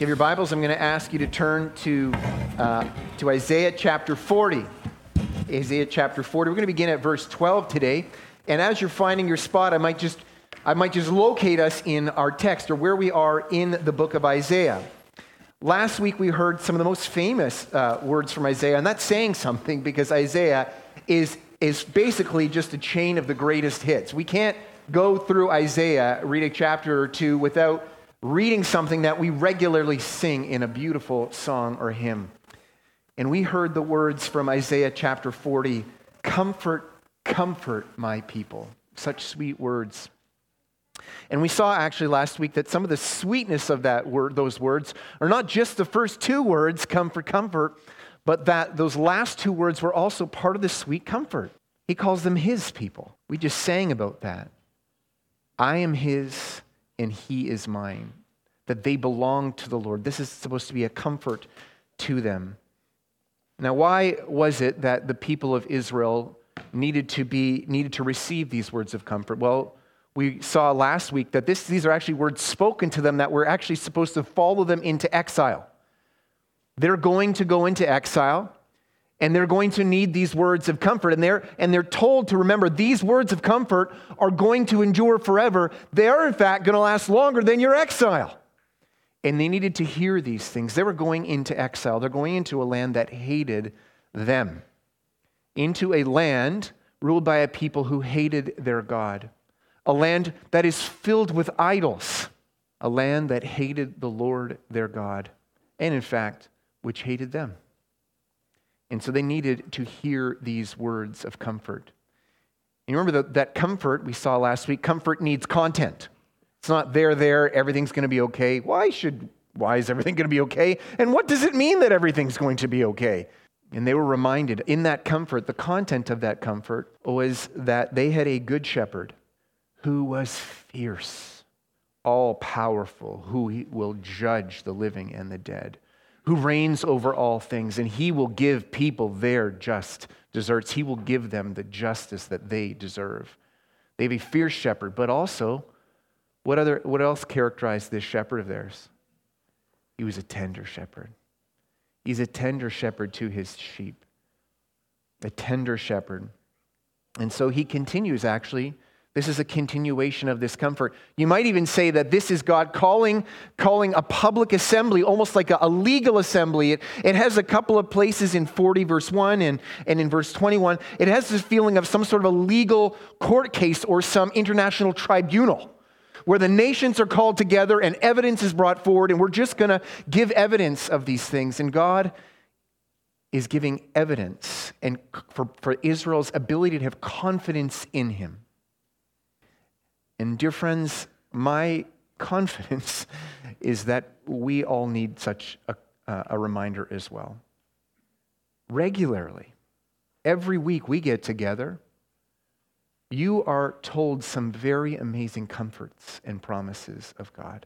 Have your Bibles, I'm going to ask you to turn to, uh, to Isaiah chapter 40. Isaiah chapter 40. We're going to begin at verse 12 today. And as you're finding your spot, I might just, I might just locate us in our text or where we are in the book of Isaiah. Last week we heard some of the most famous uh, words from Isaiah, and that's saying something because Isaiah is, is basically just a chain of the greatest hits. We can't go through Isaiah, read a chapter or two without reading something that we regularly sing in a beautiful song or hymn. And we heard the words from Isaiah chapter 40 Comfort, comfort my people. Such sweet words. And we saw actually last week that some of the sweetness of that word, those words, are not just the first two words, comfort, comfort, but that those last two words were also part of the sweet comfort. He calls them his people. We just sang about that. I am his, and he is mine, that they belong to the Lord. This is supposed to be a comfort to them. Now, why was it that the people of Israel needed to be needed to receive these words of comfort? Well, we saw last week that this, these are actually words spoken to them that were actually supposed to follow them into exile. They're going to go into exile and they're going to need these words of comfort. And they're and they're told to remember these words of comfort are going to endure forever. They are in fact going to last longer than your exile. And they needed to hear these things. They were going into exile. They're going into a land that hated them. Into a land ruled by a people who hated their god. A land that is filled with idols. A land that hated the lord their god. And in fact which hated them and so they needed to hear these words of comfort. And you remember that, that comfort we saw last week? Comfort needs content. It's not there, there, everything's going to be okay. Why should, why is everything going to be okay? And what does it mean that everything's going to be okay? And they were reminded in that comfort, the content of that comfort was that they had a good shepherd who was fierce, all powerful, who will judge the living and the dead who reigns over all things, and he will give people their just deserts. He will give them the justice that they deserve. They have a fierce shepherd, but also, what, other, what else characterized this shepherd of theirs? He was a tender shepherd. He's a tender shepherd to his sheep, a tender shepherd. And so he continues actually this is a continuation of this comfort. You might even say that this is God calling, calling a public assembly, almost like a, a, legal assembly. It, it has a couple of places in 40, verse 1, and, and in verse 21. It has this feeling of some sort of a legal court case or some international tribunal where the nations are called together and evidence is brought forward, and we're just going to give evidence of these things. And God is giving evidence and for, for Israel's ability to have confidence in Him. And, dear friends, my confidence is that we all need such a, uh, a reminder as well. Regularly, every week we get together, you are told some very amazing comforts and promises of God.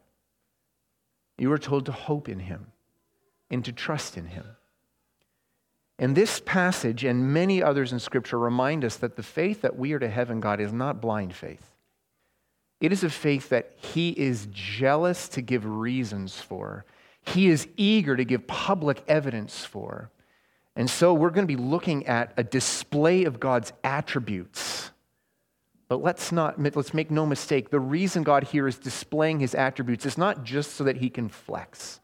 You are told to hope in Him and to trust in Him. And this passage and many others in Scripture remind us that the faith that we are to have in God is not blind faith. It is a faith that he is jealous to give reasons for. He is eager to give public evidence for. And so we're going to be looking at a display of God's attributes. But let's not let's make no mistake, the reason God here is displaying his attributes is not just so that he can flex.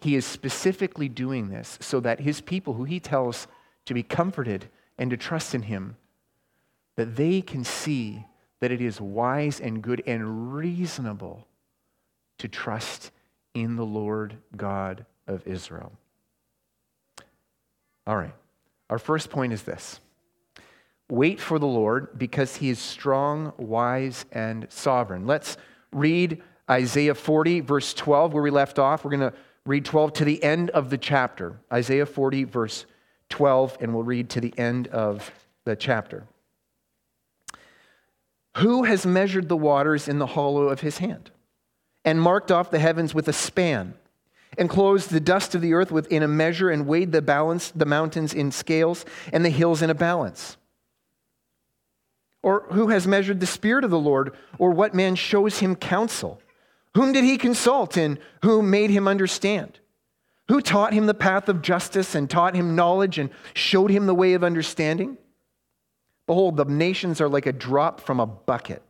He is specifically doing this so that his people who he tells to be comforted and to trust in him that they can see that it is wise and good and reasonable to trust in the Lord God of Israel. All right, our first point is this wait for the Lord because he is strong, wise, and sovereign. Let's read Isaiah 40, verse 12, where we left off. We're going to read 12 to the end of the chapter. Isaiah 40, verse 12, and we'll read to the end of the chapter. Who has measured the waters in the hollow of his hand, and marked off the heavens with a span, and closed the dust of the earth within a measure, and weighed the balance, the mountains in scales, and the hills in a balance? Or who has measured the Spirit of the Lord, or what man shows him counsel? Whom did he consult and who made him understand? Who taught him the path of justice and taught him knowledge and showed him the way of understanding? Behold, the nations are like a drop from a bucket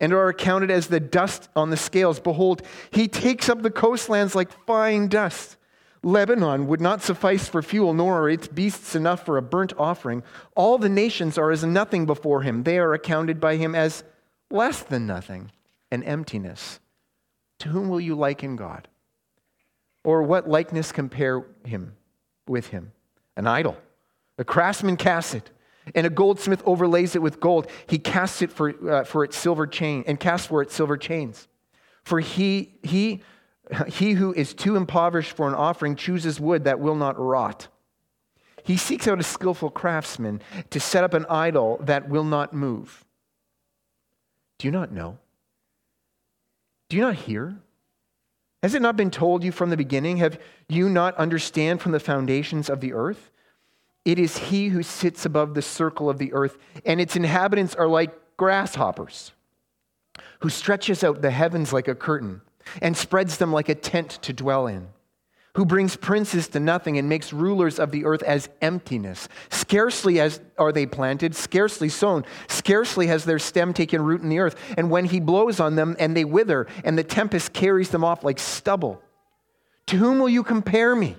and are accounted as the dust on the scales. Behold, he takes up the coastlands like fine dust. Lebanon would not suffice for fuel, nor are its beasts enough for a burnt offering. All the nations are as nothing before him. They are accounted by him as less than nothing, an emptiness. To whom will you liken God? Or what likeness compare him with him? An idol. A craftsman casts it and a goldsmith overlays it with gold. He casts it for, uh, for its silver chain and casts for its silver chains. For he, he, he who is too impoverished for an offering chooses wood that will not rot. He seeks out a skillful craftsman to set up an idol that will not move. Do you not know? Do you not hear? Has it not been told you from the beginning? Have you not understand from the foundations of the earth? It is he who sits above the circle of the earth, and its inhabitants are like grasshoppers, who stretches out the heavens like a curtain and spreads them like a tent to dwell in, who brings princes to nothing and makes rulers of the earth as emptiness. Scarcely as are they planted, scarcely sown, scarcely has their stem taken root in the earth. And when he blows on them, and they wither, and the tempest carries them off like stubble. To whom will you compare me?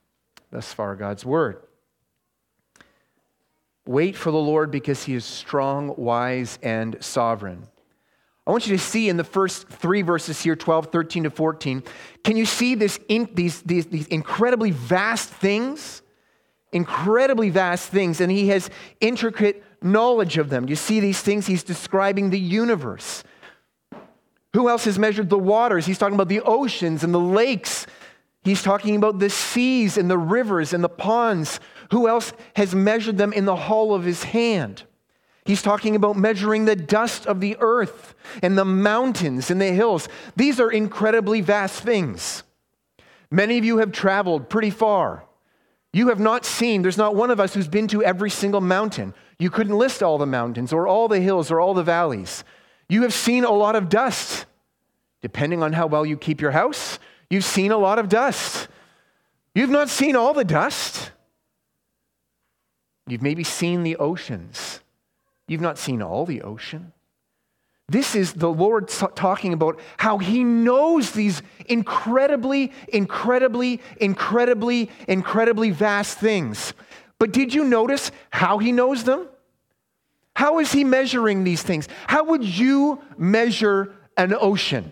Thus far, God's word. Wait for the Lord because he is strong, wise, and sovereign. I want you to see in the first three verses here 12, 13 to 14. Can you see this in, these, these, these incredibly vast things? Incredibly vast things, and he has intricate knowledge of them. You see these things? He's describing the universe. Who else has measured the waters? He's talking about the oceans and the lakes He's talking about the seas and the rivers and the ponds. Who else has measured them in the hollow of his hand? He's talking about measuring the dust of the earth and the mountains and the hills. These are incredibly vast things. Many of you have traveled pretty far. You have not seen, there's not one of us who's been to every single mountain. You couldn't list all the mountains or all the hills or all the valleys. You have seen a lot of dust. Depending on how well you keep your house, You've seen a lot of dust. You've not seen all the dust. You've maybe seen the oceans. You've not seen all the ocean. This is the Lord talking about how He knows these incredibly, incredibly, incredibly, incredibly vast things. But did you notice how He knows them? How is He measuring these things? How would you measure an ocean?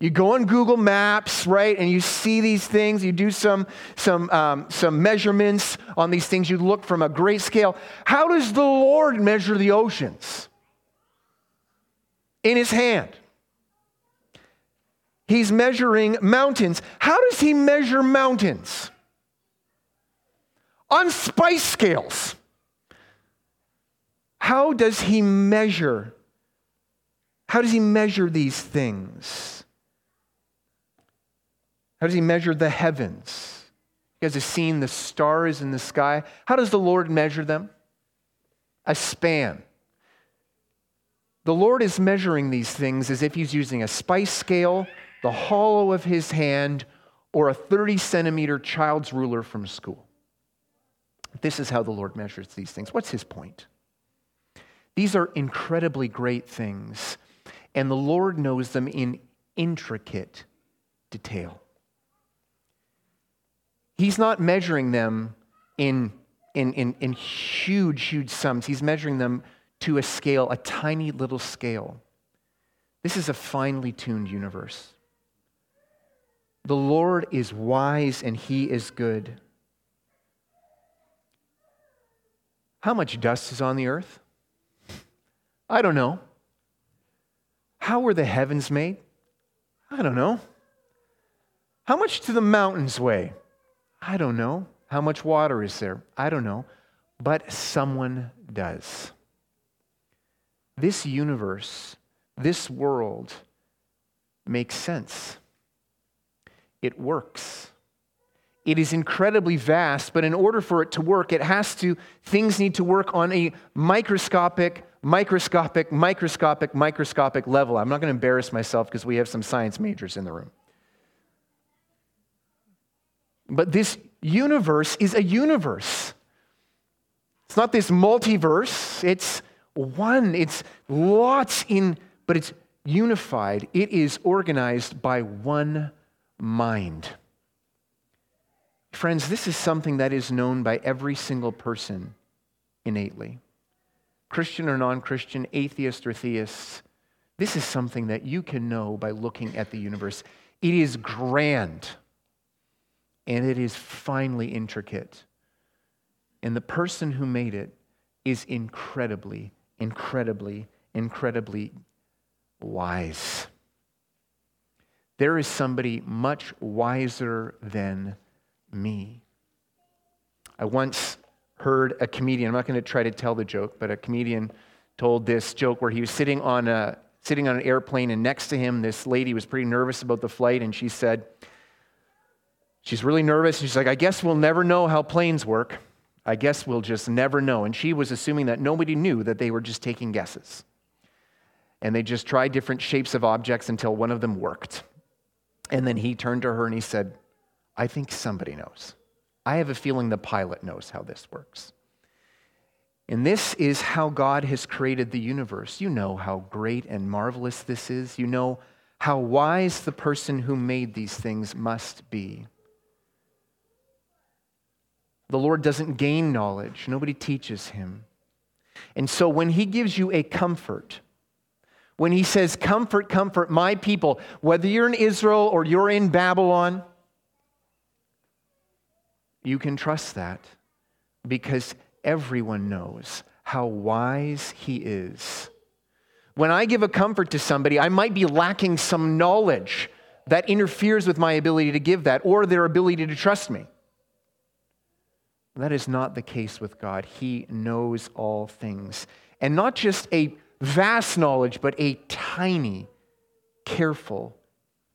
You go on Google Maps, right, and you see these things. You do some, some, um, some measurements on these things. You look from a great scale. How does the Lord measure the oceans? In his hand. He's measuring mountains. How does he measure mountains? On spice scales. How does he measure? How does he measure these things? How does he measure the heavens? You guys have seen the stars in the sky. How does the Lord measure them? A span. The Lord is measuring these things as if he's using a spice scale, the hollow of his hand, or a 30 centimeter child's ruler from school. This is how the Lord measures these things. What's his point? These are incredibly great things, and the Lord knows them in intricate detail. He's not measuring them in, in, in, in huge, huge sums. He's measuring them to a scale, a tiny little scale. This is a finely tuned universe. The Lord is wise and he is good. How much dust is on the earth? I don't know. How were the heavens made? I don't know. How much do the mountains weigh? I don't know. How much water is there? I don't know. But someone does. This universe, this world makes sense. It works. It is incredibly vast, but in order for it to work, it has to, things need to work on a microscopic, microscopic, microscopic, microscopic level. I'm not going to embarrass myself because we have some science majors in the room. But this universe is a universe. It's not this multiverse, it's one, it's lots in, but it's unified. It is organized by one mind. Friends, this is something that is known by every single person innately. Christian or non Christian, atheist or theist, this is something that you can know by looking at the universe. It is grand and it is finely intricate. And the person who made it is incredibly, incredibly, incredibly wise. There is somebody much wiser than me. I once heard a comedian, I'm not going to try to tell the joke, but a comedian told this joke where he was sitting on, a, sitting on an airplane, and next to him, this lady was pretty nervous about the flight, and she said, She's really nervous. She's like, I guess we'll never know how planes work. I guess we'll just never know. And she was assuming that nobody knew that they were just taking guesses. And they just tried different shapes of objects until one of them worked. And then he turned to her and he said, I think somebody knows. I have a feeling the pilot knows how this works. And this is how God has created the universe. You know how great and marvelous this is. You know how wise the person who made these things must be. The Lord doesn't gain knowledge, nobody teaches him. And so when he gives you a comfort, when he says, Comfort, comfort my people, whether you're in Israel or you're in Babylon, you can trust that because everyone knows how wise he is. When I give a comfort to somebody, I might be lacking some knowledge that interferes with my ability to give that or their ability to trust me. That is not the case with God. He knows all things. And not just a vast knowledge, but a tiny, careful,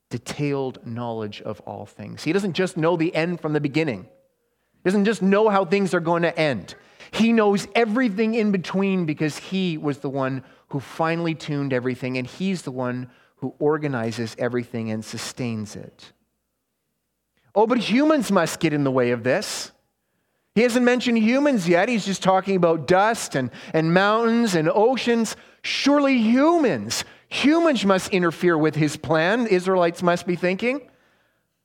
detailed knowledge of all things. He doesn't just know the end from the beginning, he doesn't just know how things are going to end. He knows everything in between because he was the one who finely tuned everything, and he's the one who organizes everything and sustains it. Oh, but humans must get in the way of this. He hasn't mentioned humans yet. He's just talking about dust and, and mountains and oceans. Surely humans, humans must interfere with his plan, Israelites must be thinking.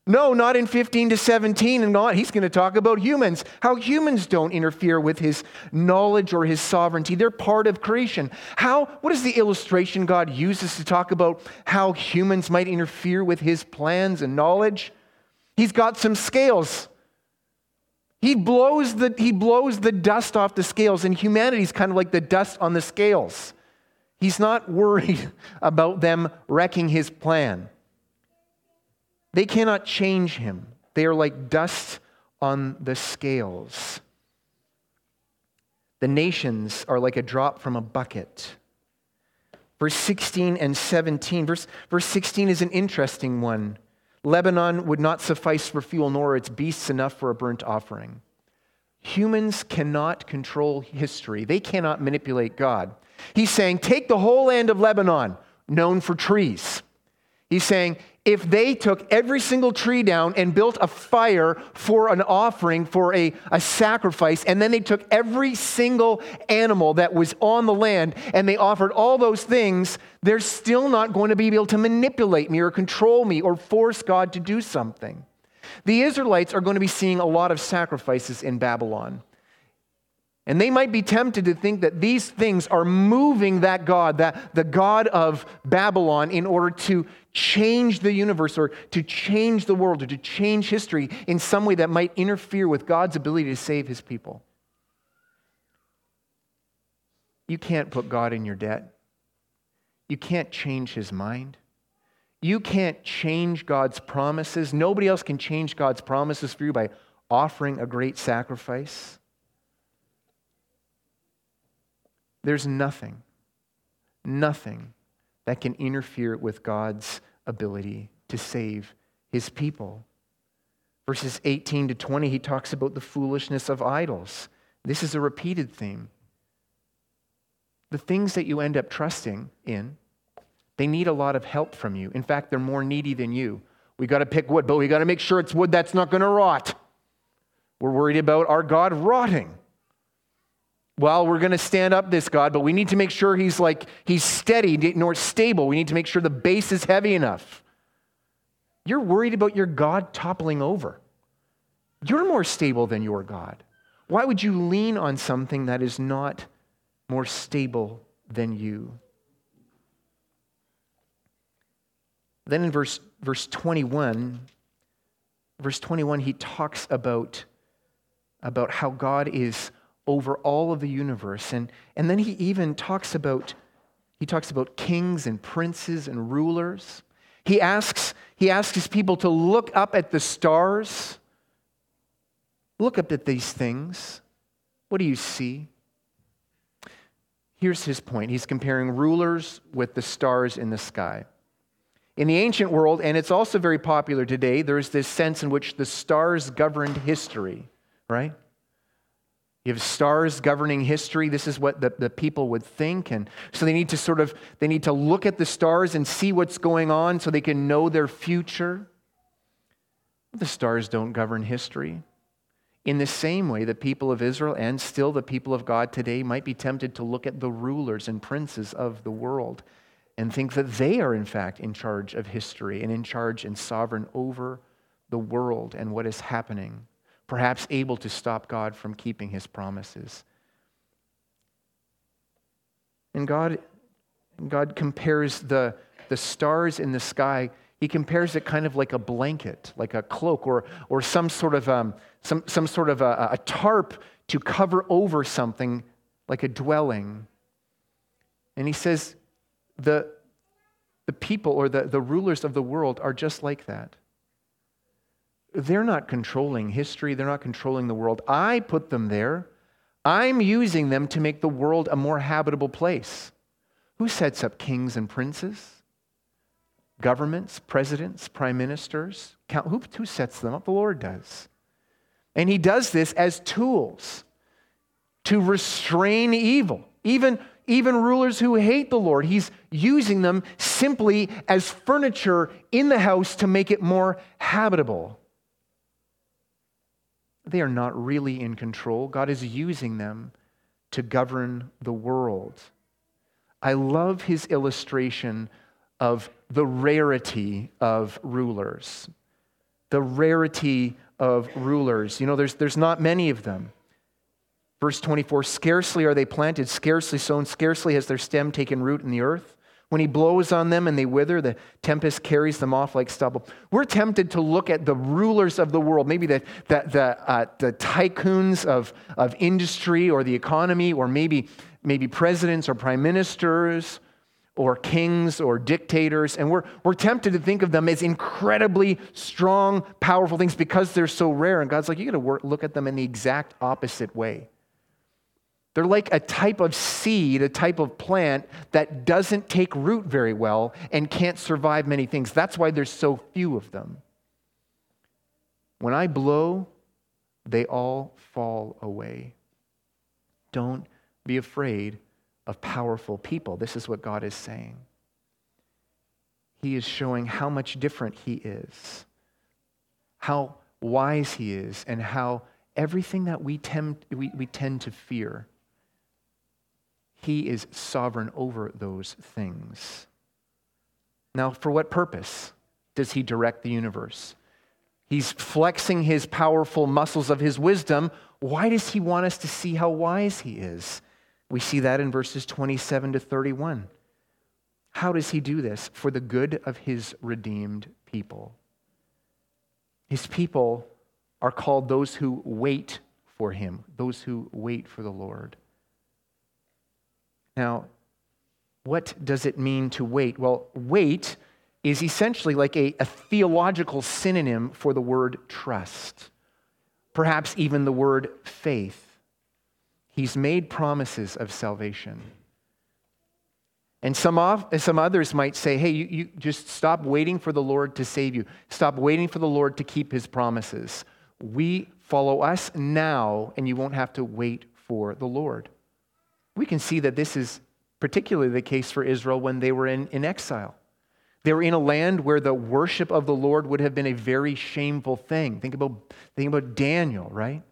No, not in 15 to 17 and not. He's going to talk about humans, how humans don't interfere with his knowledge or his sovereignty. They're part of creation. How, what is the illustration God uses to talk about how humans might interfere with his plans and knowledge? He's got some scales. He blows, the, he blows the dust off the scales, and humanity is kind of like the dust on the scales. He's not worried about them wrecking his plan. They cannot change him, they are like dust on the scales. The nations are like a drop from a bucket. Verse 16 and 17. Verse, verse 16 is an interesting one. Lebanon would not suffice for fuel, nor its beasts enough for a burnt offering. Humans cannot control history, they cannot manipulate God. He's saying, Take the whole land of Lebanon, known for trees. He's saying, if they took every single tree down and built a fire for an offering, for a, a sacrifice, and then they took every single animal that was on the land and they offered all those things, they're still not going to be able to manipulate me or control me or force God to do something. The Israelites are going to be seeing a lot of sacrifices in Babylon. And they might be tempted to think that these things are moving that God, that the God of Babylon, in order to change the universe or to change the world or to change history in some way that might interfere with God's ability to save his people. You can't put God in your debt. You can't change his mind. You can't change God's promises. Nobody else can change God's promises for you by offering a great sacrifice. There's nothing, nothing that can interfere with God's ability to save his people. Verses 18 to 20, he talks about the foolishness of idols. This is a repeated theme. The things that you end up trusting in, they need a lot of help from you. In fact, they're more needy than you. We got to pick wood, but we got to make sure it's wood that's not going to rot. We're worried about our God rotting well, we're going to stand up this God, but we need to make sure he's like, he's steady nor stable. We need to make sure the base is heavy enough. You're worried about your God toppling over. You're more stable than your God. Why would you lean on something that is not more stable than you? Then in verse, verse 21, verse 21, he talks about, about how God is over all of the universe. And, and then he even talks about, he talks about kings and princes and rulers. He asks, he asks his people to look up at the stars. Look up at these things. What do you see? Here's his point. He's comparing rulers with the stars in the sky. In the ancient world, and it's also very popular today, there's this sense in which the stars governed history, right? You have stars governing history. This is what the, the people would think. And so they need to sort of, they need to look at the stars and see what's going on so they can know their future. The stars don't govern history. In the same way, the people of Israel and still the people of God today might be tempted to look at the rulers and princes of the world and think that they are, in fact, in charge of history and in charge and sovereign over the world and what is happening perhaps able to stop God from keeping his promises. And God, God compares the, the stars in the sky, he compares it kind of like a blanket, like a cloak, or, or some sort of, um, some, some sort of a, a tarp to cover over something like a dwelling. And he says, the, the people or the, the rulers of the world are just like that. They're not controlling history, they're not controlling the world. I put them there. I'm using them to make the world a more habitable place. Who sets up kings and princes? Governments, presidents, prime ministers? Count, Who, who sets them up? The Lord does. And He does this as tools to restrain evil. Even, even rulers who hate the Lord, He's using them simply as furniture in the house to make it more habitable they are not really in control. God is using them to govern the world. I love his illustration of the rarity of rulers. The rarity of rulers. You know, there's, there's not many of them. Verse 24 Scarcely are they planted, scarcely sown, scarcely has their stem taken root in the earth. When he blows on them and they wither, the tempest carries them off like stubble. We're tempted to look at the rulers of the world, maybe the, the, the, uh, the tycoons of, of industry or the economy, or maybe, maybe presidents or prime ministers or kings or dictators. And we're, we're tempted to think of them as incredibly strong, powerful things because they're so rare. And God's like, you got to look at them in the exact opposite way. They're like a type of seed, a type of plant that doesn't take root very well and can't survive many things. That's why there's so few of them. When I blow, they all fall away. Don't be afraid of powerful people. This is what God is saying. He is showing how much different He is, how wise He is, and how everything that we tend, we, we tend to fear he is sovereign over those things. Now, for what purpose does he direct the universe? He's flexing his powerful muscles of his wisdom. Why does he want us to see how wise he is? We see that in verses 27 to 31. How does he do this? For the good of his redeemed people. His people are called those who wait for him, those who wait for the Lord. Now, what does it mean to wait? Well, wait is essentially like a, a theological synonym for the word trust, perhaps even the word faith. He's made promises of salvation. And some, of, some others might say, hey, you, you just stop waiting for the Lord to save you. Stop waiting for the Lord to keep his promises. We follow us now, and you won't have to wait for the Lord. We can see that this is particularly the case for Israel when they were in, in exile. They were in a land where the worship of the Lord would have been a very shameful thing. Think about, think about Daniel, right?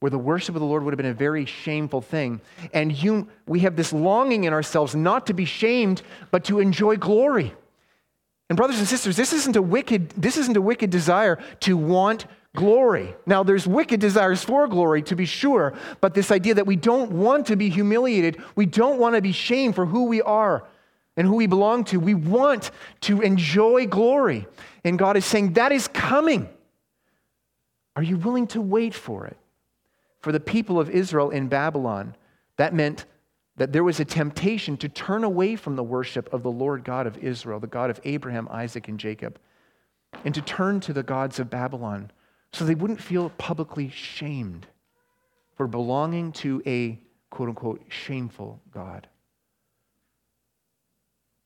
where the worship of the Lord would have been a very shameful thing. And you, we have this longing in ourselves not to be shamed, but to enjoy glory. And brothers and sisters, this isn't a wicked, this isn't a wicked desire to want glory. Now, there's wicked desires for glory, to be sure, but this idea that we don't want to be humiliated, we don't want to be shamed for who we are and who we belong to. We want to enjoy glory. And God is saying that is coming. Are you willing to wait for it? For the people of Israel in Babylon, that meant that there was a temptation to turn away from the worship of the Lord God of Israel, the God of Abraham, Isaac, and Jacob, and to turn to the gods of Babylon so they wouldn't feel publicly shamed for belonging to a quote unquote shameful God.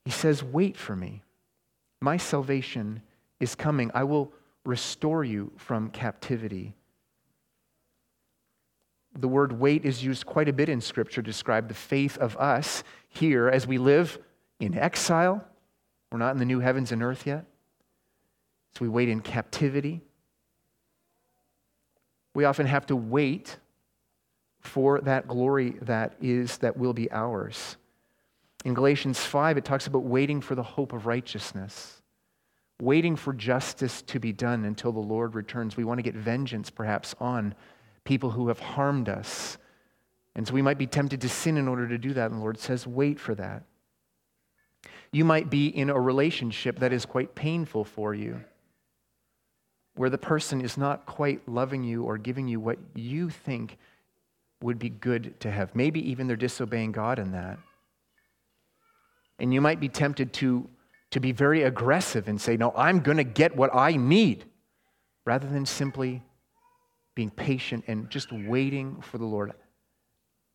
He says, Wait for me. My salvation is coming. I will restore you from captivity. The word wait is used quite a bit in Scripture to describe the faith of us here as we live in exile. We're not in the new heavens and earth yet. So we wait in captivity. We often have to wait for that glory that is, that will be ours. In Galatians 5, it talks about waiting for the hope of righteousness, waiting for justice to be done until the Lord returns. We want to get vengeance, perhaps, on people who have harmed us. And so we might be tempted to sin in order to do that. And the Lord says, wait for that. You might be in a relationship that is quite painful for you, where the person is not quite loving you or giving you what you think would be good to have. Maybe even they're disobeying God in that. And you might be tempted to, to be very aggressive and say, No, I'm going to get what I need, rather than simply being patient and just waiting for the Lord.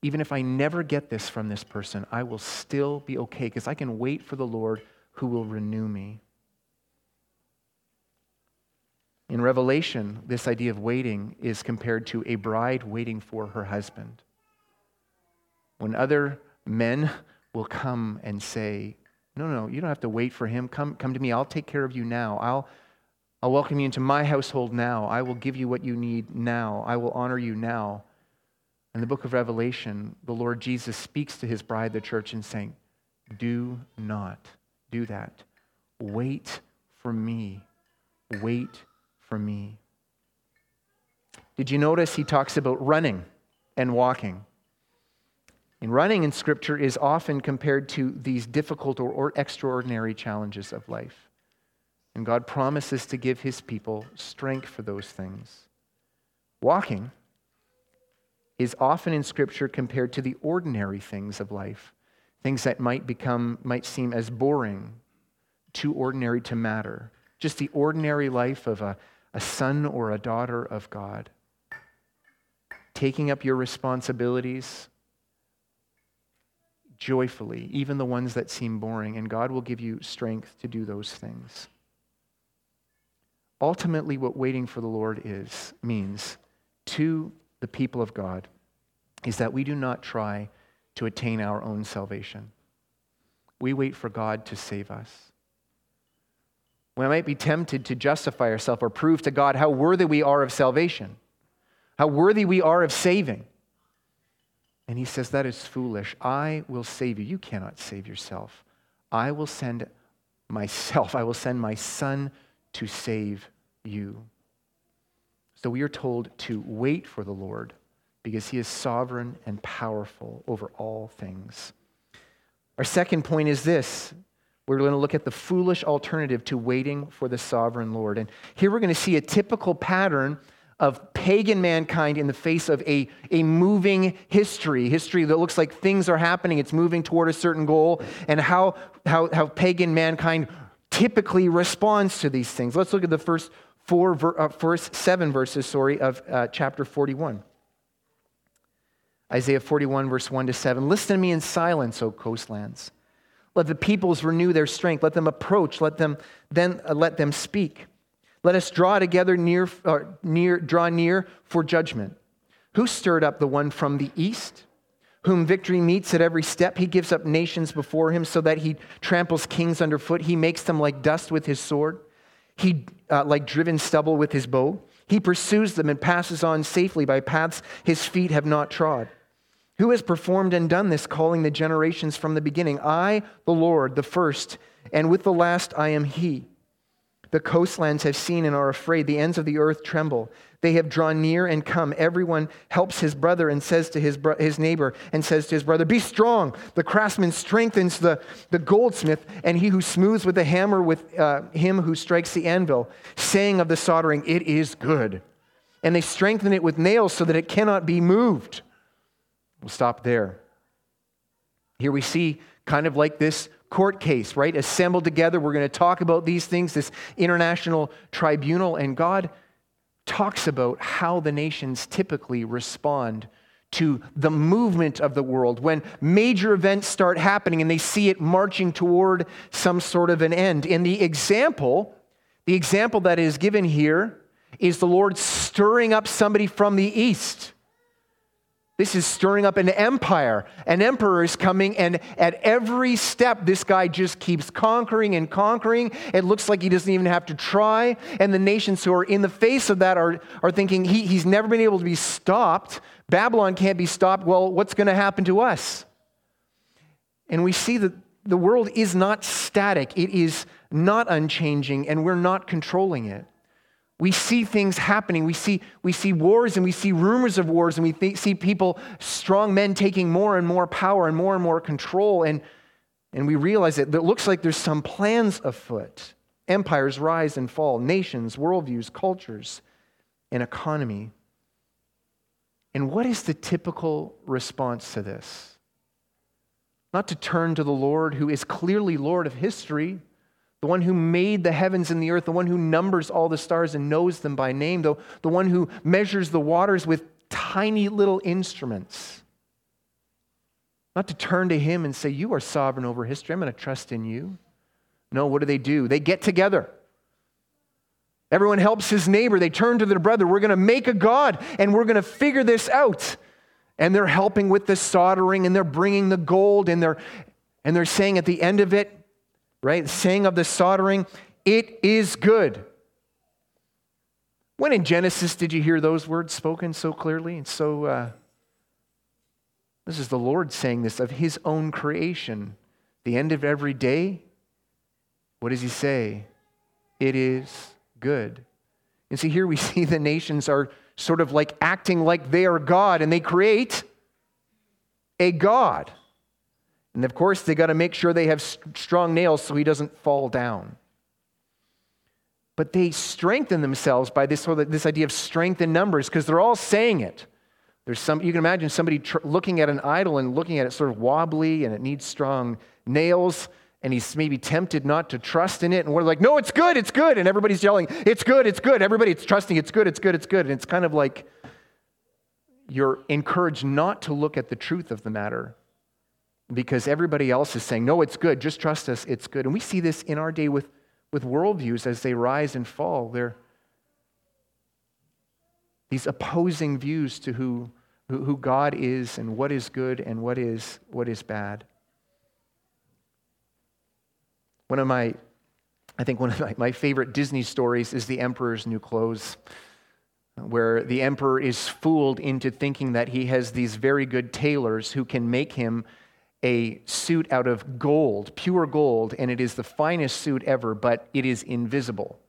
Even if I never get this from this person, I will still be okay because I can wait for the Lord who will renew me. In Revelation, this idea of waiting is compared to a bride waiting for her husband. When other men will come and say, No, no, you don't have to wait for him. Come, come to me. I'll take care of you now. I'll, I'll welcome you into my household now. I will give you what you need now. I will honor you now. In the book of Revelation, the Lord Jesus speaks to his bride, the church, and saying, Do not do that. Wait for me. Wait me. Did you notice he talks about running and walking? And running in Scripture is often compared to these difficult or, or extraordinary challenges of life. And God promises to give his people strength for those things. Walking is often in Scripture compared to the ordinary things of life, things that might become, might seem as boring, too ordinary to matter. Just the ordinary life of a, a son or a daughter of God. Taking up your responsibilities joyfully, even the ones that seem boring, and God will give you strength to do those things. Ultimately, what waiting for the Lord is, means to the people of God is that we do not try to attain our own salvation. We wait for God to save us. We might be tempted to justify ourselves or prove to God how worthy we are of salvation, how worthy we are of saving. And he says, That is foolish. I will save you. You cannot save yourself. I will send myself, I will send my son to save you. So we are told to wait for the Lord because he is sovereign and powerful over all things. Our second point is this we're going to look at the foolish alternative to waiting for the sovereign Lord. And here we're going to see a typical pattern of pagan mankind in the face of a, a moving history, history that looks like things are happening, it's moving toward a certain goal, and how, how, how pagan mankind typically responds to these things. Let's look at the first four, uh, first seven verses, sorry, of uh, chapter 41. Isaiah 41, verse 1 to 7. Listen to me in silence, O coastlands. Let the peoples renew their strength. Let them approach. Let them then uh, let them speak. Let us draw together near, or near, draw near for judgment. Who stirred up the one from the east? Whom victory meets at every step. He gives up nations before him so that he tramples kings underfoot. He makes them like dust with his sword. He uh, like driven stubble with his bow. He pursues them and passes on safely by paths his feet have not trod. Who has performed and done this, calling the generations from the beginning? I, the Lord, the first, and with the last I am He. The coastlands have seen and are afraid. The ends of the earth tremble. They have drawn near and come. Everyone helps his brother and says to his, bro- his neighbor and says to his brother, Be strong. The craftsman strengthens the, the goldsmith, and he who smooths with the hammer with uh, him who strikes the anvil, saying of the soldering, It is good. And they strengthen it with nails so that it cannot be moved. We'll stop there. Here we see kind of like this court case, right? Assembled together. We're going to talk about these things, this international tribunal, and God talks about how the nations typically respond to the movement of the world when major events start happening and they see it marching toward some sort of an end. In the example, the example that is given here is the Lord stirring up somebody from the east. This is stirring up an empire. An emperor is coming, and at every step, this guy just keeps conquering and conquering. It looks like he doesn't even have to try. And the nations who are in the face of that are, are thinking, he, he's never been able to be stopped. Babylon can't be stopped. Well, what's going to happen to us? And we see that the world is not static, it is not unchanging, and we're not controlling it. We see things happening. We see, we see wars and we see rumors of wars, and we th- see people, strong men, taking more and more power and more and more control. And, and we realize that it looks like there's some plans afoot. Empires rise and fall, nations, worldviews, cultures, and economy. And what is the typical response to this? Not to turn to the Lord, who is clearly Lord of history the one who made the heavens and the earth, the one who numbers all the stars and knows them by name, the, the one who measures the waters with tiny little instruments. Not to turn to him and say, You are sovereign over history. I'm going to trust in you. No, what do they do? They get together. Everyone helps his neighbor. They turn to their brother. We're going to make a God and we're going to figure this out. And they're helping with the soldering and they're bringing the gold and they're, and they're saying at the end of it, right? Saying of the soldering, it is good. When in Genesis did you hear those words spoken so clearly and so? Uh, this is the Lord saying this of His own creation. The end of every day, what does He say? It is good. And see, here we see the nations are sort of like acting like they are God and they create a God. And of course, they got to make sure they have strong nails so he doesn't fall down. But they strengthen themselves by this, this idea of strength in numbers because they're all saying it. There's some, you can imagine somebody tr- looking at an idol and looking at it sort of wobbly and it needs strong nails and he's maybe tempted not to trust in it. And we're like, no, it's good, it's good. And everybody's yelling, it's good, it's good. Everybody's trusting, it's good, it's good, it's good. And it's kind of like you're encouraged not to look at the truth of the matter because everybody else is saying, no, it's good, just trust us, it's good. And we see this in our day with, with worldviews as they rise and fall. They're these opposing views to who, who, God is and what is good and what is, what is bad. One of my, I think one of my, my favorite Disney stories is The Emperor's New Clothes where the emperor is fooled into thinking that he has these very good tailors who can make him a suit out of gold, pure gold, and it is the finest suit ever, but it is invisible.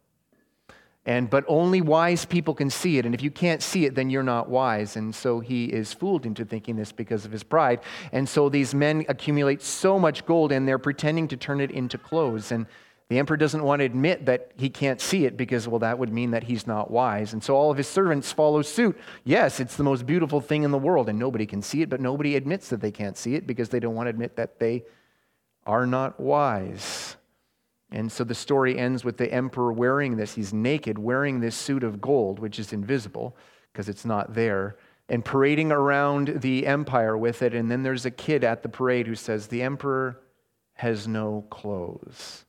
And but only wise people can see it. And if you can't see it, then you're not wise. And so he is fooled into thinking this because of his pride. And so these men accumulate so much gold and they're pretending to turn it into clothes. And the emperor doesn't want to admit that he can't see it because, well, that would mean that he's not wise. And so all of his servants follow suit. Yes, it's the most beautiful thing in the world, and nobody can see it, but nobody admits that they can't see it because they don't want to admit that they are not wise. And so the story ends with the emperor wearing this. He's naked, wearing this suit of gold, which is invisible because it's not there, and parading around the empire with it. And then there's a kid at the parade who says, The emperor has no clothes.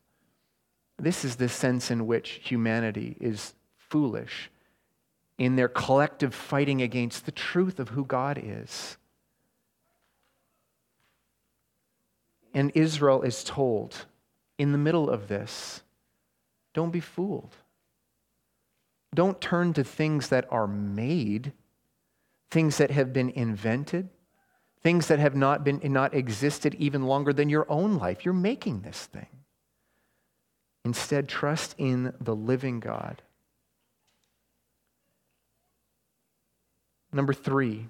This is the sense in which humanity is foolish in their collective fighting against the truth of who God is. And Israel is told in the middle of this don't be fooled. Don't turn to things that are made, things that have been invented, things that have not been not existed even longer than your own life. You're making this thing. Instead, trust in the living God. Number three,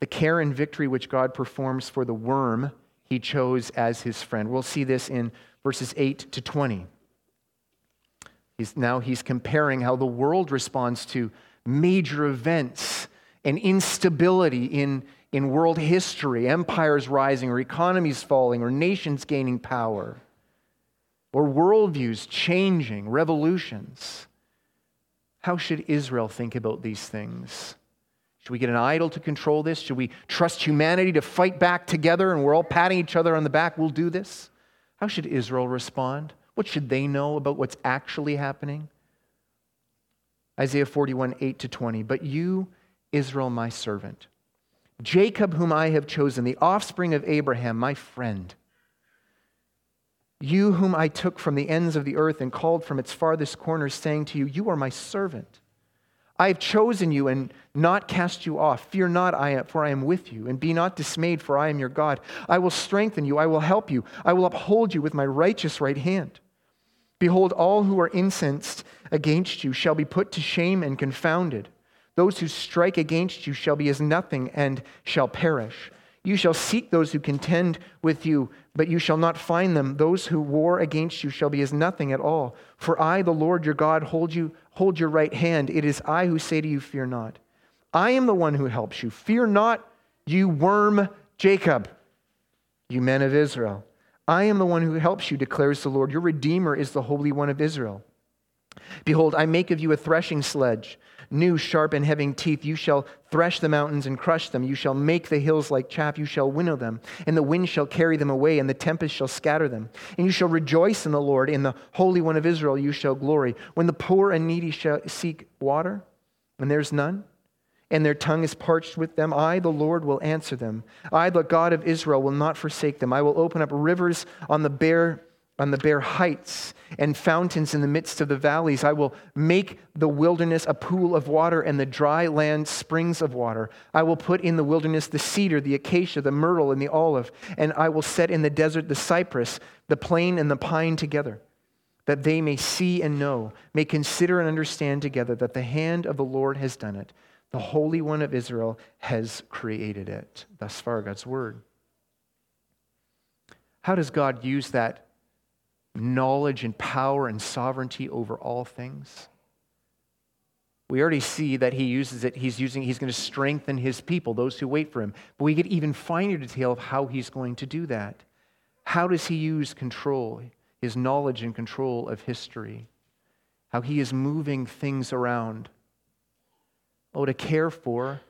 the care and victory which God performs for the worm he chose as his friend. We'll see this in verses 8 to 20. He's, now he's comparing how the world responds to major events and instability in, in world history, empires rising, or economies falling, or nations gaining power or worldviews changing, revolutions. How should Israel think about these things? Should we get an idol to control this? Should we trust humanity to fight back together and we're all patting each other on the back? We'll do this. How should Israel respond? What should they know about what's actually happening? Isaiah 41, 8 to 20. But you, Israel, my servant, Jacob, whom I have chosen, the offspring of Abraham, my friend, you, whom I took from the ends of the earth and called from its farthest corners, saying to you, You are my servant. I have chosen you and not cast you off. Fear not, I for I am with you, and be not dismayed, for I am your God. I will strengthen you, I will help you, I will uphold you with my righteous right hand. Behold, all who are incensed against you shall be put to shame and confounded. Those who strike against you shall be as nothing and shall perish. You shall seek those who contend with you, but you shall not find them. Those who war against you shall be as nothing at all. For I, the Lord your God, hold you, hold your right hand. It is I who say to you, Fear not. I am the one who helps you. Fear not, you worm Jacob, you men of Israel. I am the one who helps you, declares the Lord. Your Redeemer is the Holy One of Israel. Behold, I make of you a threshing sledge new, sharp, and having teeth. You shall thresh the mountains and crush them. You shall make the hills like chaff. You shall winnow them, and the wind shall carry them away, and the tempest shall scatter them. And you shall rejoice in the Lord. In the Holy One of Israel you shall glory. When the poor and needy shall seek water, and there's none, and their tongue is parched with them, I, the Lord, will answer them. I, the God of Israel, will not forsake them. I will open up rivers on the bare on the bare heights and fountains in the midst of the valleys. I will make the wilderness a pool of water and the dry land springs of water. I will put in the wilderness the cedar, the acacia, the myrtle, and the olive, and I will set in the desert the cypress, the plane, and the pine together, that they may see and know, may consider and understand together that the hand of the Lord has done it. The Holy One of Israel has created it. Thus far, God's word. How does God use that knowledge and power and sovereignty over all things. We already see that he uses it, he's using, he's going to strengthen his people, those who wait for him. But we get even finer detail of how he's going to do that. How does he use control, his knowledge and control of history? How he is moving things around. Oh, to care for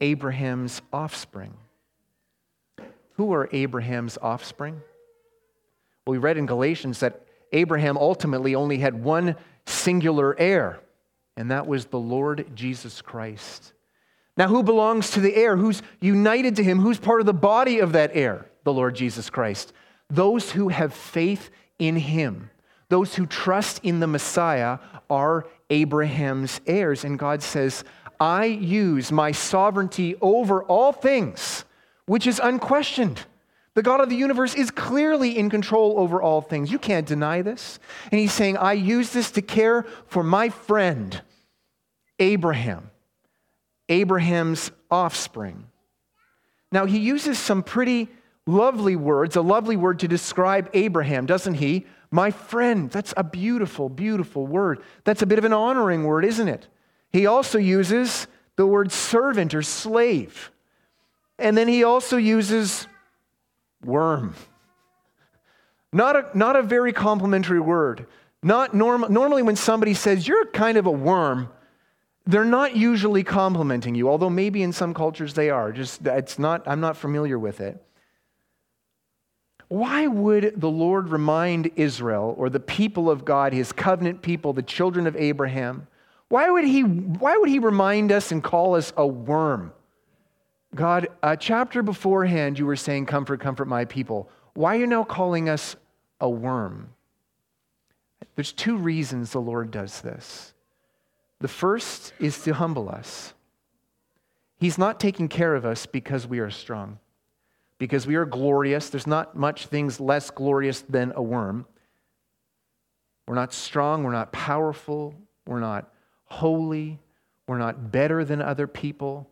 Abraham's offspring. Who are Abraham's offspring? Well, we read in Galatians that Abraham ultimately only had one singular heir, and that was the Lord Jesus Christ. Now, who belongs to the heir? Who's united to him? Who's part of the body of that heir? The Lord Jesus Christ. Those who have faith in him, those who trust in the Messiah, are Abraham's heirs. And God says, I use my sovereignty over all things, which is unquestioned The God of the universe is clearly in control over all things. You can't deny this. And he's saying, I use this to care for my friend, Abraham, Abraham's offspring. Now, he uses some pretty lovely words, a lovely word to describe Abraham, doesn't he? My friend. That's a beautiful, beautiful word. That's a bit of an honoring word, isn't it? He also uses the word servant or slave. And then he also uses worm. Not a, not a very complimentary word. Not norm, normally, when somebody says, You're kind of a worm, they're not usually complimenting you, although maybe in some cultures they are. Just, it's not, I'm not familiar with it. Why would the Lord remind Israel or the people of God, his covenant people, the children of Abraham, why would he, why would he remind us and call us a worm? God, a chapter beforehand, you were saying, Comfort, comfort my people. Why are you now calling us a worm? There's two reasons the Lord does this. The first is to humble us. He's not taking care of us because we are strong, because we are glorious. There's not much things less glorious than a worm. We're not strong, we're not powerful, we're not holy, we're not better than other people.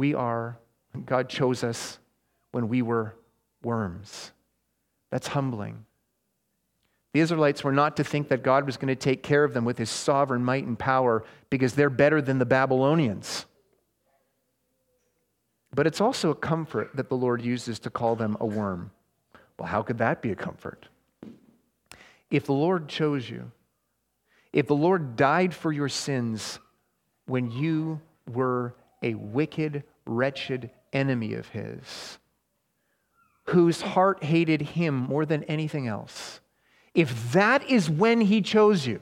We are, God chose us when we were worms. That's humbling. The Israelites were not to think that God was going to take care of them with his sovereign might and power because they're better than the Babylonians. But it's also a comfort that the Lord uses to call them a worm. Well, how could that be a comfort? If the Lord chose you, if the Lord died for your sins when you were a wicked, wretched enemy of his, whose heart hated him more than anything else, if that is when he chose you,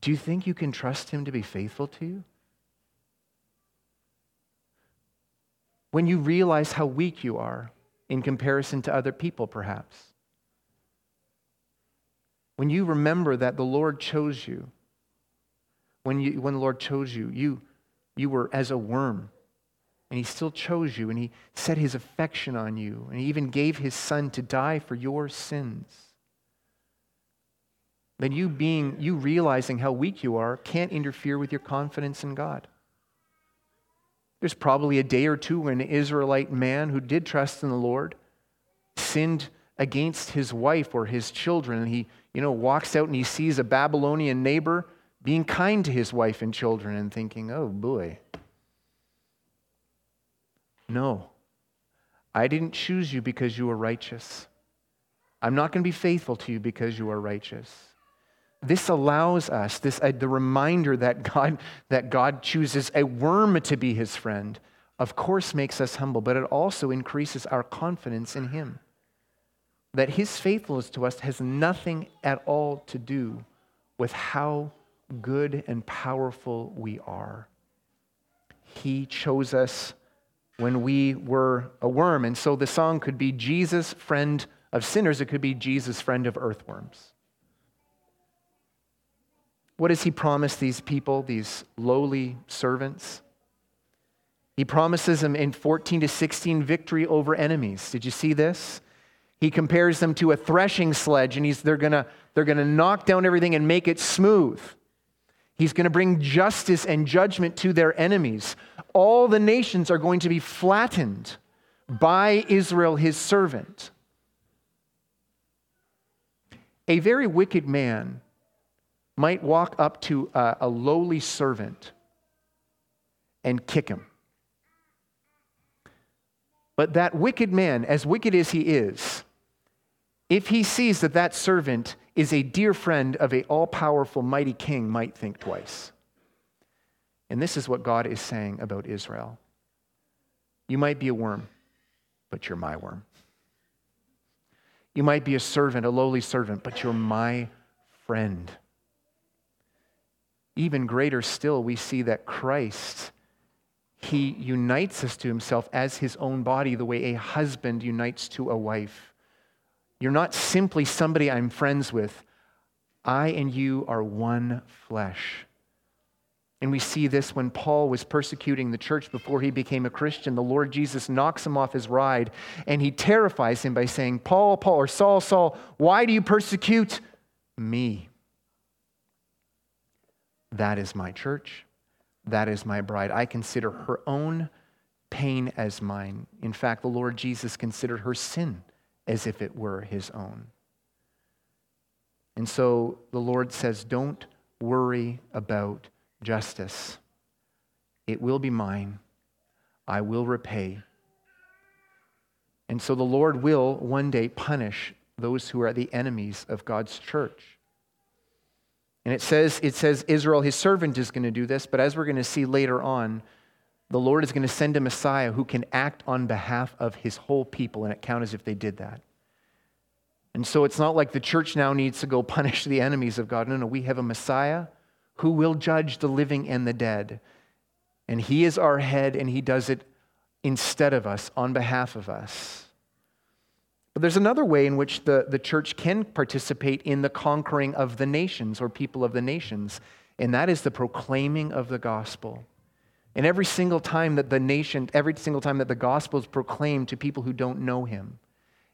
do you think you can trust him to be faithful to you? When you realize how weak you are in comparison to other people, perhaps. When you remember that the Lord chose you, when, you, when the Lord chose you, you you were as a worm, and He still chose you, and He set His affection on you, and He even gave His Son to die for your sins. Then you being, you realizing how weak you are, can't interfere with your confidence in God. There's probably a day or two when an Israelite man who did trust in the Lord sinned against his wife or his children, and he, you know, walks out and he sees a Babylonian neighbor being kind to his wife and children and thinking, oh boy. No, I didn't choose you because you were righteous. I'm not going to be faithful to you because you are righteous. This allows us, this, uh, the reminder that God, that God chooses a worm to be his friend, of course makes us humble, but it also increases our confidence in him. That his faithfulness to us has nothing at all to do with how good and powerful we are. He chose us when we were a worm. And so the song could be Jesus, friend of sinners. It could be Jesus, friend of earthworms. What does he promise these people, these lowly servants? He promises them in 14 to 16 victory over enemies. Did you see this? He compares them to a threshing sledge, and he's, they're going to they're going to knock down everything and make it smooth. He's going to bring justice and judgment to their enemies. All the nations are going to be flattened by Israel, his servant. A very wicked man might walk up to a, a lowly servant and kick him. But that wicked man, as wicked as he is, if he sees that that servant is a dear friend of a all-powerful mighty king might think twice. And this is what God is saying about Israel. You might be a worm, but you're my worm. You might be a servant, a lowly servant, but you're my friend. Even greater still, we see that Christ, he unites us to himself as his own body, the way a husband unites to a wife. You're not simply somebody I'm friends with. I and you are one flesh. And we see this when Paul was persecuting the church before he became a Christian. The Lord Jesus knocks him off his ride and he terrifies him by saying, Paul, Paul, or Saul, Saul, why do you persecute me? That is my church. That is my bride. I consider her own pain as mine. In fact, the Lord Jesus considered her sin as if it were his own. And so the Lord says, Don't worry about justice. It will be mine. I will repay. And so the Lord will one day punish those who are the enemies of God's church. And it says, it says Israel, his servant, is going to do this, but as we're going to see later on, the Lord is going to send a Messiah who can act on behalf of his whole people, and it counts as if they did that. And so it's not like the church now needs to go punish the enemies of God. No, no, we have a Messiah who will judge the living and the dead. And he is our head, and he does it instead of us, on behalf of us. But there's another way in which the, the church can participate in the conquering of the nations or people of the nations, and that is the proclaiming of the gospel. And every single time that the nation, every single time that the gospel is proclaimed to people who don't know him,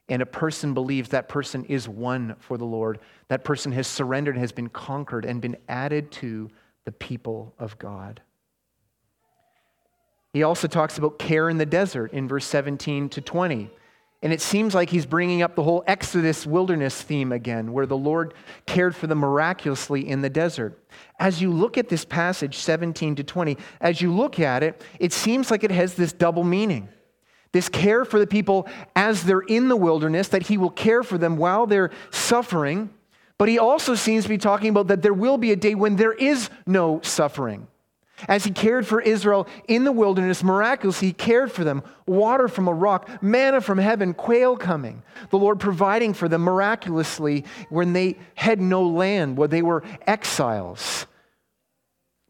and a person believes that person is won for the Lord, that person has surrendered has been conquered and been added to the people of God. He also talks about care in the desert in verse 17 to 20. And it seems like he's bringing up the whole Exodus wilderness theme again, where the Lord cared for them miraculously in the desert. As you look at this passage, 17 to 20, as you look at it, it seems like it has this double meaning. This care for the people as they're in the wilderness, that he will care for them while they're suffering. But he also seems to be talking about that there will be a day when there is no suffering. As he cared for Israel in the wilderness, miraculously, he cared for them water from a rock, manna from heaven, quail coming. The Lord providing for them miraculously when they had no land, where they were exiles.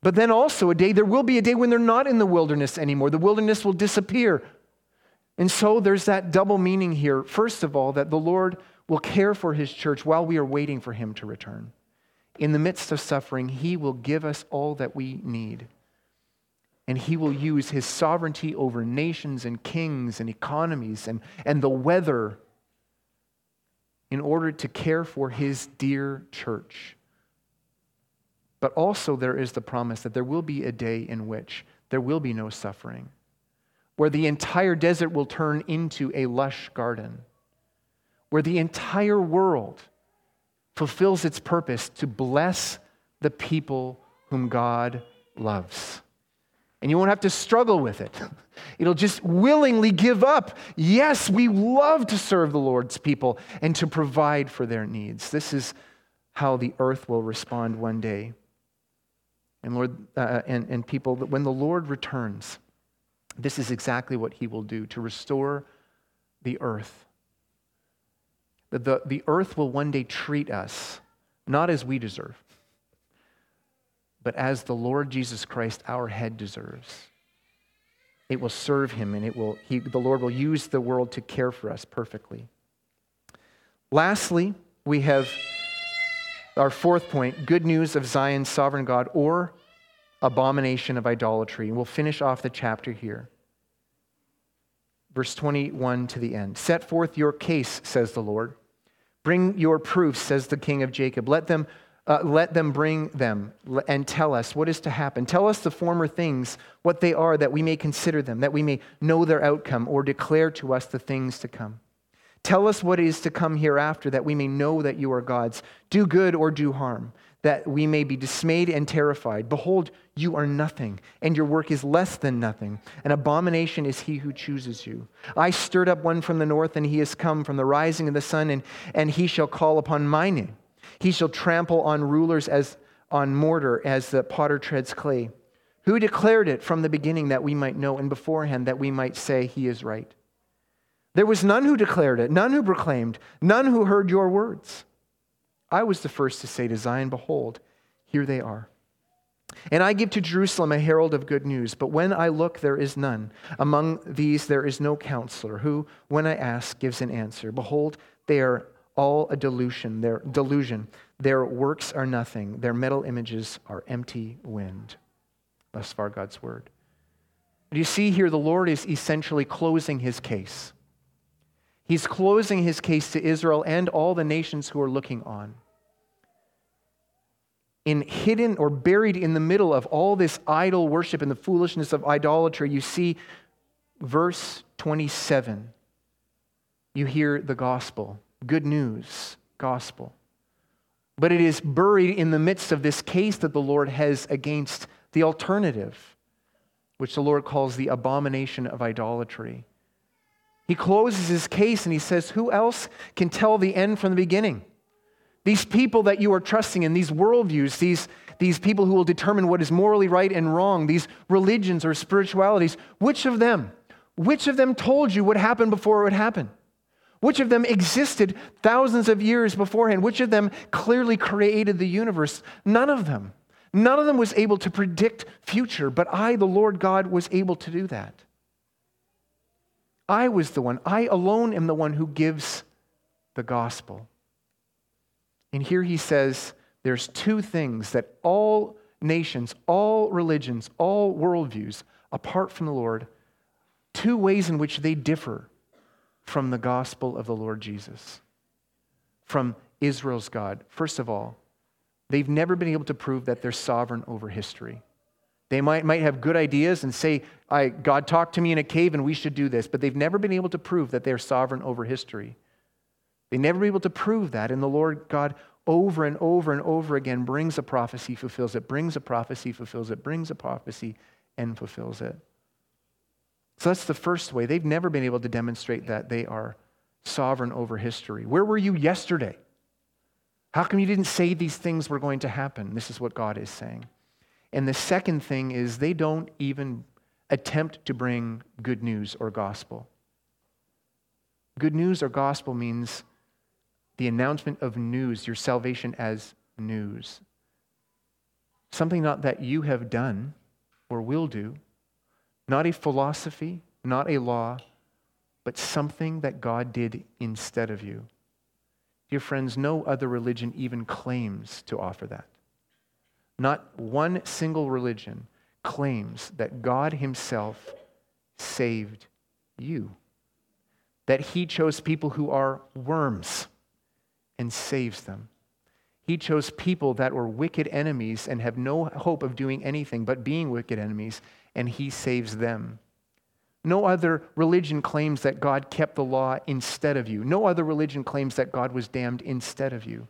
But then also a day, there will be a day when they're not in the wilderness anymore. The wilderness will disappear. And so there's that double meaning here. First of all, that the Lord will care for his church while we are waiting for him to return. In the midst of suffering, he will give us all that we need and he will use his sovereignty over nations and kings and economies and, and the weather in order to care for his dear church. But also, there is the promise that there will be a day in which there will be no suffering, where the entire desert will turn into a lush garden, where the entire world fulfills its purpose to bless the people whom God loves and you won't have to struggle with it. It'll just willingly give up. Yes, we love to serve the Lord's people and to provide for their needs. This is how the earth will respond one day. And Lord, uh, and, and people, when the Lord returns, this is exactly what he will do to restore the earth. The, the, the earth will one day treat us not as we deserve but as the Lord Jesus Christ, our head, deserves. It will serve him, and it will, he, the Lord will use the world to care for us perfectly. Lastly, we have our fourth point good news of Zion's sovereign God or abomination of idolatry. And we'll finish off the chapter here. Verse 21 to the end. Set forth your case, says the Lord. Bring your proofs, says the king of Jacob. Let them uh, let them bring them and tell us what is to happen. Tell us the former things, what they are, that we may consider them, that we may know their outcome, or declare to us the things to come. Tell us what is to come hereafter, that we may know that you are gods. Do good or do harm, that we may be dismayed and terrified. Behold, you are nothing, and your work is less than nothing. An abomination is he who chooses you. I stirred up one from the north, and he has come from the rising of the sun, and, and he shall call upon my name he shall trample on rulers as on mortar as the potter treads clay. Who declared it from the beginning that we might know, and beforehand that we might say he is right? There was none who declared it, none who proclaimed, none who heard your words. I was the first to say to Zion, Behold, here they are. And I give to Jerusalem a herald of good news, but when I look, there is none. Among these, there is no counselor who, when I ask, gives an answer. Behold, they are all a delusion. Their delusion. Their works are nothing. Their metal images are empty wind. Thus far, God's word. You see here, the Lord is essentially closing his case. He's closing his case to Israel and all the nations who are looking on. In hidden or buried in the middle of all this idol worship and the foolishness of idolatry, you see verse 27. You hear the gospel, good news, gospel. But it is buried in the midst of this case that the Lord has against the alternative, which the Lord calls the abomination of idolatry. He closes his case and he says, Who else can tell the end from the beginning? These people that you are trusting in, these worldviews, these, these people who will determine what is morally right and wrong, these religions or spiritualities, which of them, which of them told you what happened before it would happen? Which of them existed thousands of years beforehand? Which of them clearly created the universe? None of them. None of them was able to predict future, but I, the Lord God, was able to do that. I was the one, I alone am the one who gives the gospel. And here he says there's two things that all nations, all religions, all worldviews, apart from the Lord, two ways in which they differ from the gospel of the Lord Jesus, from Israel's God. First of all, they've never been able to prove that they're sovereign over history. They might, might have good ideas and say, God talked to me in a cave and we should do this, but they've never been able to prove that they're sovereign over history. They never been able to prove that. And the Lord God, over and over and over again, brings a prophecy, fulfills it, brings a prophecy, fulfills it, brings a prophecy, and fulfills it. So that's the first way. They've never been able to demonstrate that they are sovereign over history. Where were you yesterday? How come you didn't say these things were going to happen? This is what God is saying. And the second thing is they don't even attempt to bring good news or gospel. Good news or gospel means the announcement of news, your salvation as news. Something not that you have done or will do, not a philosophy, not a law, but something that God did instead of you. Dear friends, no other religion even claims to offer that. Not one single religion claims that God Himself saved you, that He chose people who are worms and saves them. He chose people that were wicked enemies and have no hope of doing anything but being wicked enemies and he saves them. No other religion claims that God kept the law instead of you. No other religion claims that God was damned instead of you.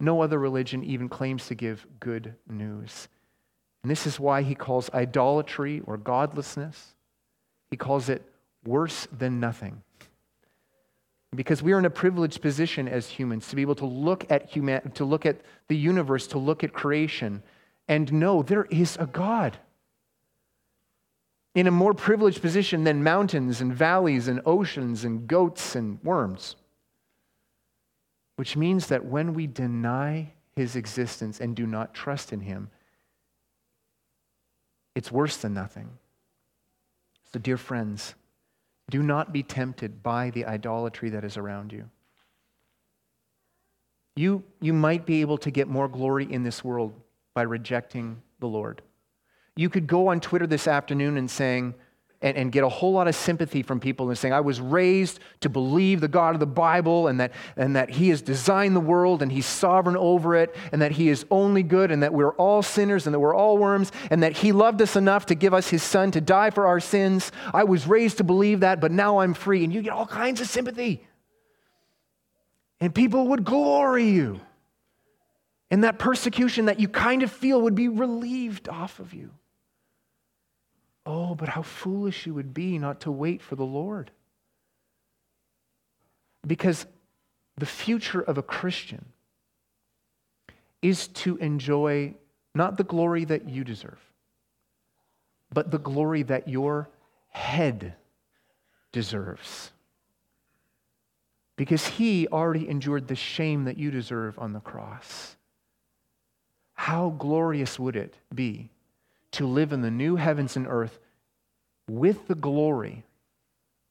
No other religion even claims to give good news. And this is why he calls idolatry or godlessness, he calls it worse than nothing. Because we are in a privileged position as humans to be able to look at human, to look at the universe, to look at creation, and know there is a God in a more privileged position than mountains and valleys and oceans and goats and worms. Which means that when we deny his existence and do not trust in him, it's worse than nothing. So, dear friends, do not be tempted by the idolatry that is around you. You, you might be able to get more glory in this world by rejecting the Lord. You could go on Twitter this afternoon and saying, and, and, get a whole lot of sympathy from people and saying, I was raised to believe the God of the Bible and that, and that He has designed the world and He's sovereign over it and that He is only good and that we're all sinners and that we're all worms and that He loved us enough to give us His Son to die for our sins. I was raised to believe that, but now I'm free. And you get all kinds of sympathy. And people would glory you. And that persecution that you kind of feel would be relieved off of you. Oh, but how foolish you would be not to wait for the Lord. Because the future of a Christian is to enjoy not the glory that you deserve, but the glory that your head deserves. Because he already endured the shame that you deserve on the cross. How glorious would it be to live in the new heavens and earth with the glory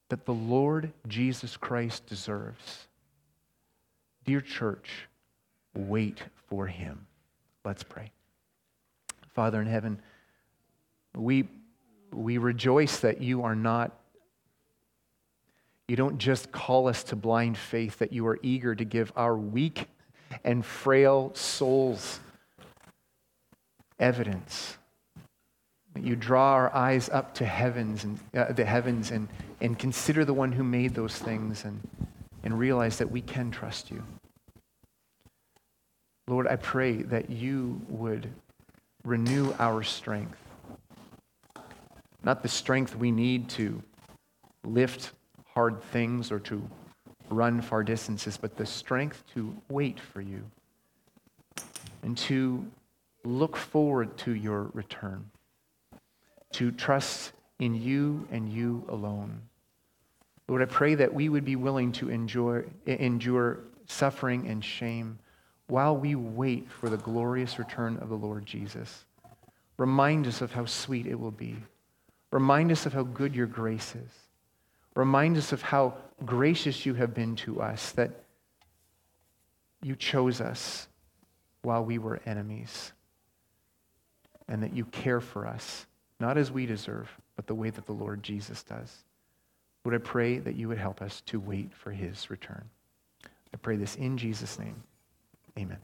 that the Lord Jesus Christ deserves. Dear church, wait for him. Let's pray. Father in heaven, We, we rejoice that you are not, you don't just call us to blind faith, that you are eager to give our weak and frail souls evidence. You draw our eyes up to heavens and uh, the heavens and, and consider the one who made those things and, and realize that we can trust you. Lord, I pray that you would renew our strength. Not the strength we need to lift hard things or to run far distances, but the strength to wait for you and to look forward to your return, to trust in you and you alone. Lord, I pray that we would be willing to enjoy, endure suffering and shame while we wait for the glorious return of the Lord Jesus. Remind us of how sweet it will be. Remind us of how good your grace is. Remind us of how gracious you have been to us, that you chose us while we were enemies, and that you care for us, not as we deserve, but the way that the Lord Jesus does. Would I pray that you would help us to wait for his return? I pray this in Jesus' name. Amen.